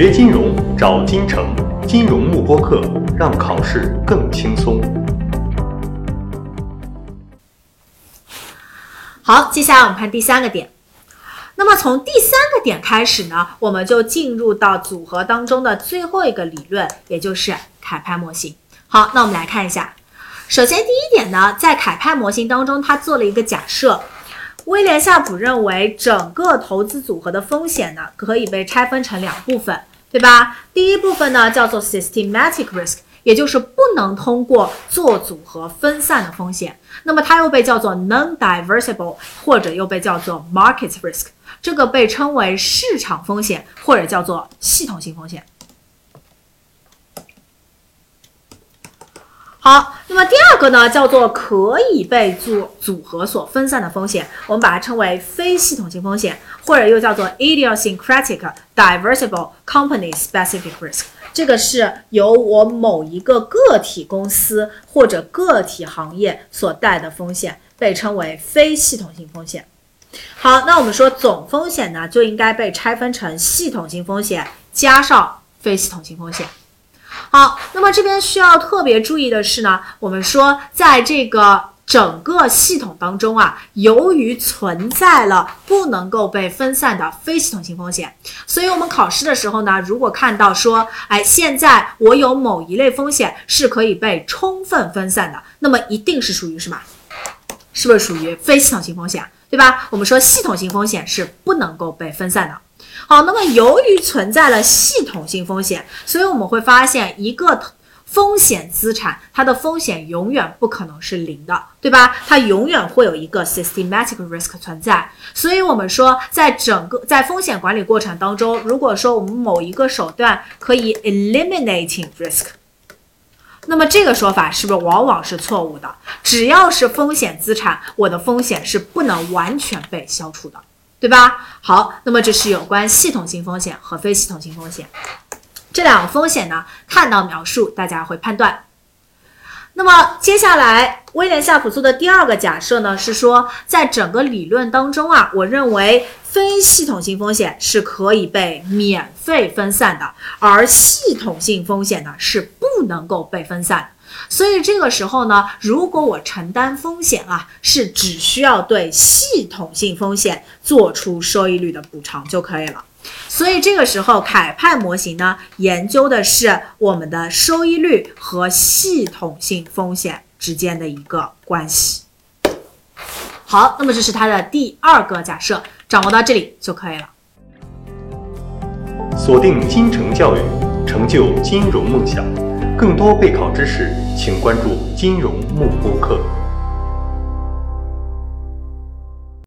学金融找金城，金融慕播课，让考试更轻松。好，接下来我们看第三个点。那么从第三个点开始呢，我们就进入到组合当中的最后一个理论，也就是凯派模型。好，那我们来看一下。首先，第一点呢，在凯派模型当中，它做了一个假设。威廉夏普认为，整个投资组合的风险呢，可以被拆分成两部分，对吧？第一部分呢，叫做 systematic risk，也就是不能通过做组合分散的风险。那么它又被叫做 non-diversible，或者又被叫做 market risk，这个被称为市场风险，或者叫做系统性风险。好，那么第二个呢，叫做可以被做组合所分散的风险，我们把它称为非系统性风险，或者又叫做 idiosyncratic diversible company specific risk。这个是由我某一个个体公司或者个体行业所带的风险，被称为非系统性风险。好，那我们说总风险呢，就应该被拆分成系统性风险加上非系统性风险。好，那么这边需要特别注意的是呢，我们说在这个整个系统当中啊，由于存在了不能够被分散的非系统性风险，所以我们考试的时候呢，如果看到说，哎，现在我有某一类风险是可以被充分分散的，那么一定是属于什么？是不是属于非系统性风险？对吧？我们说系统性风险是不能够被分散的。好，那么由于存在了系统性风险，所以我们会发现一个风险资产，它的风险永远不可能是零的，对吧？它永远会有一个 systematic risk 存在。所以我们说，在整个在风险管理过程当中，如果说我们某一个手段可以 eliminating risk，那么这个说法是不是往往是错误的？只要是风险资产，我的风险是不能完全被消除的。对吧？好，那么这是有关系统性风险和非系统性风险这两个风险呢？看到描述，大家会判断。那么接下来，威廉夏普做的第二个假设呢，是说在整个理论当中啊，我认为非系统性风险是可以被免费分散的，而系统性风险呢是不能够被分散。所以这个时候呢，如果我承担风险啊，是只需要对系统性风险做出收益率的补偿就可以了。所以这个时候，凯派模型呢，研究的是我们的收益率和系统性风险之间的一个关系。好，那么这是它的第二个假设，掌握到这里就可以了。锁定金城教育，成就金融梦想。更多备考知识，请关注金融慕播课。